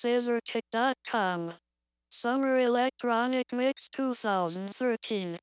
ScissorKick.com. Summer Electronic Mix 2013.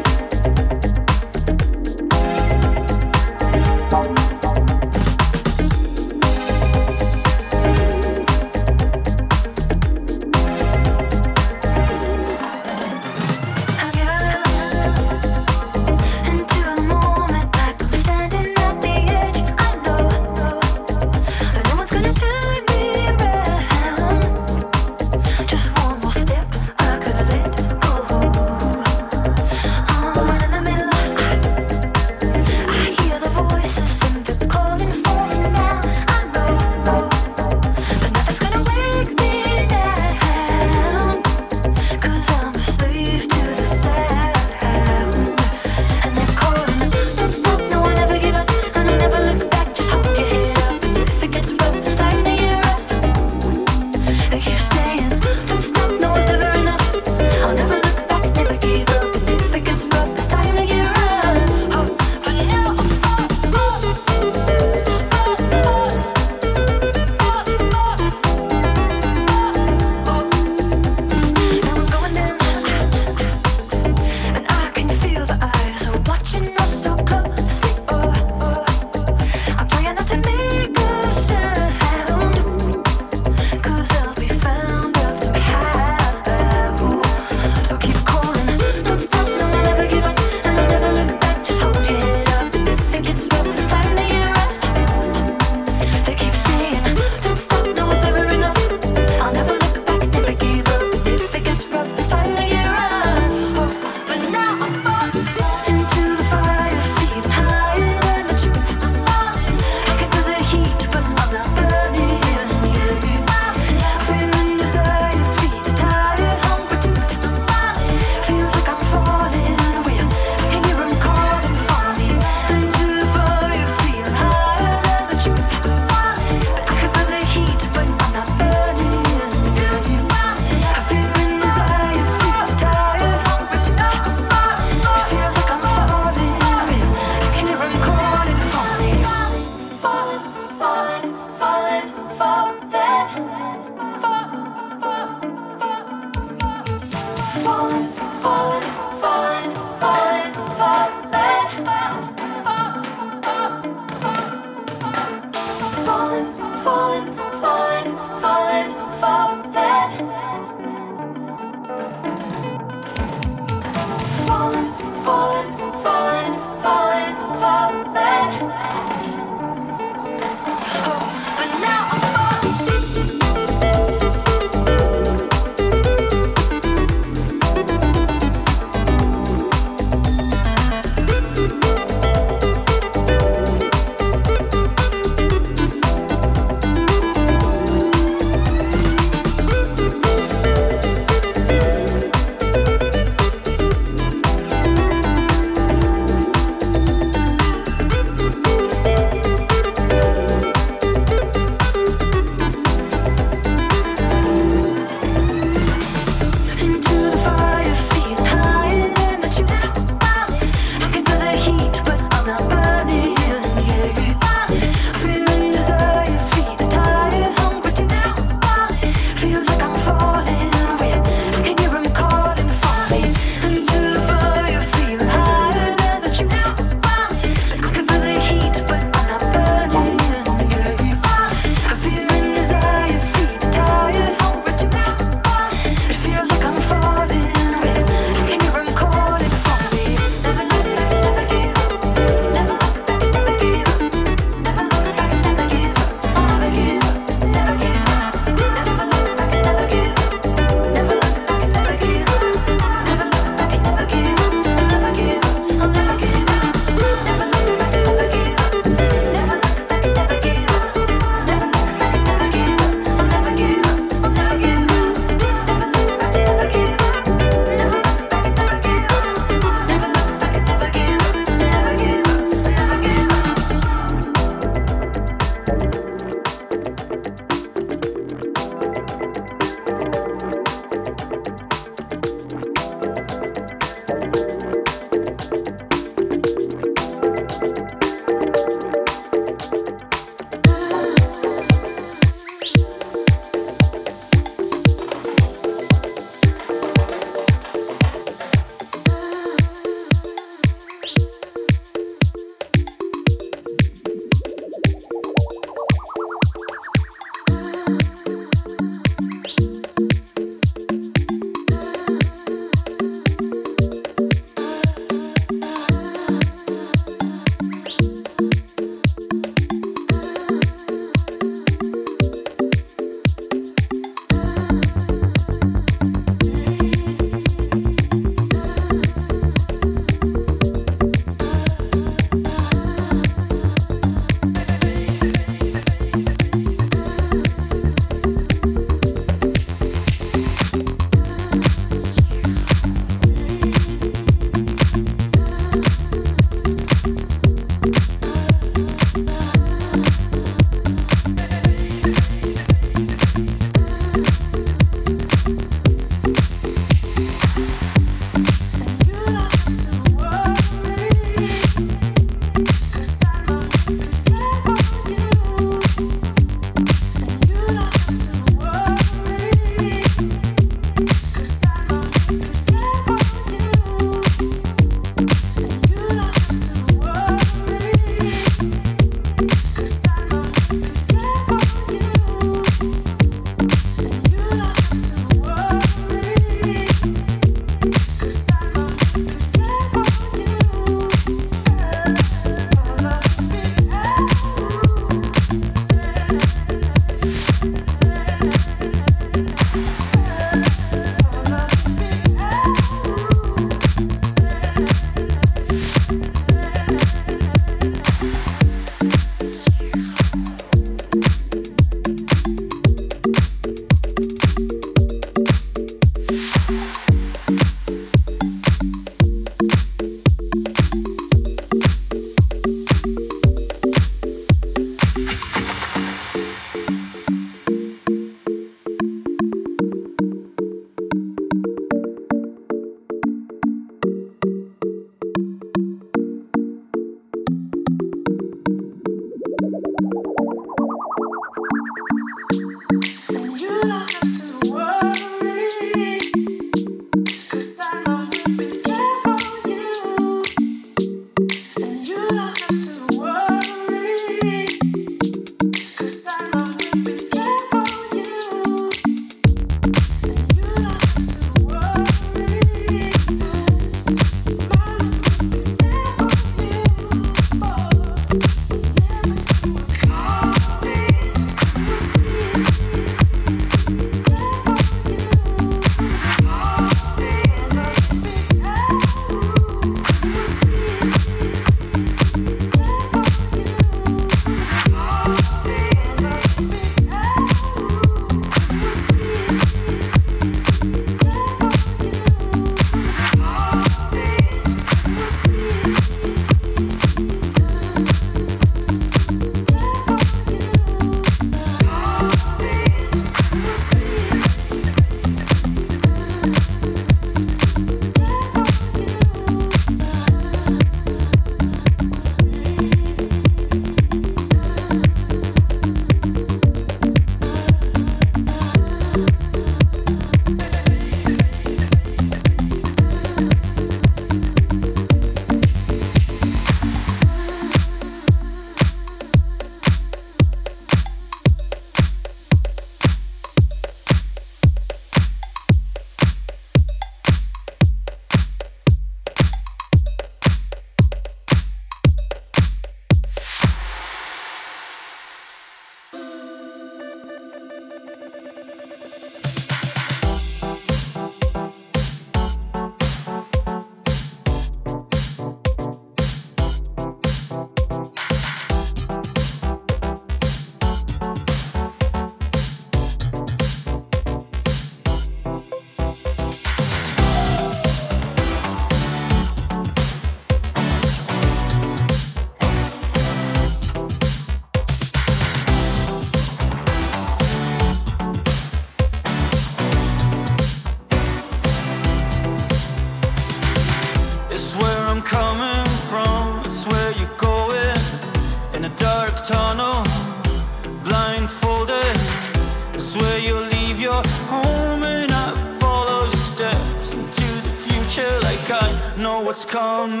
Know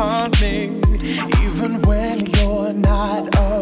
me, even when you're not around.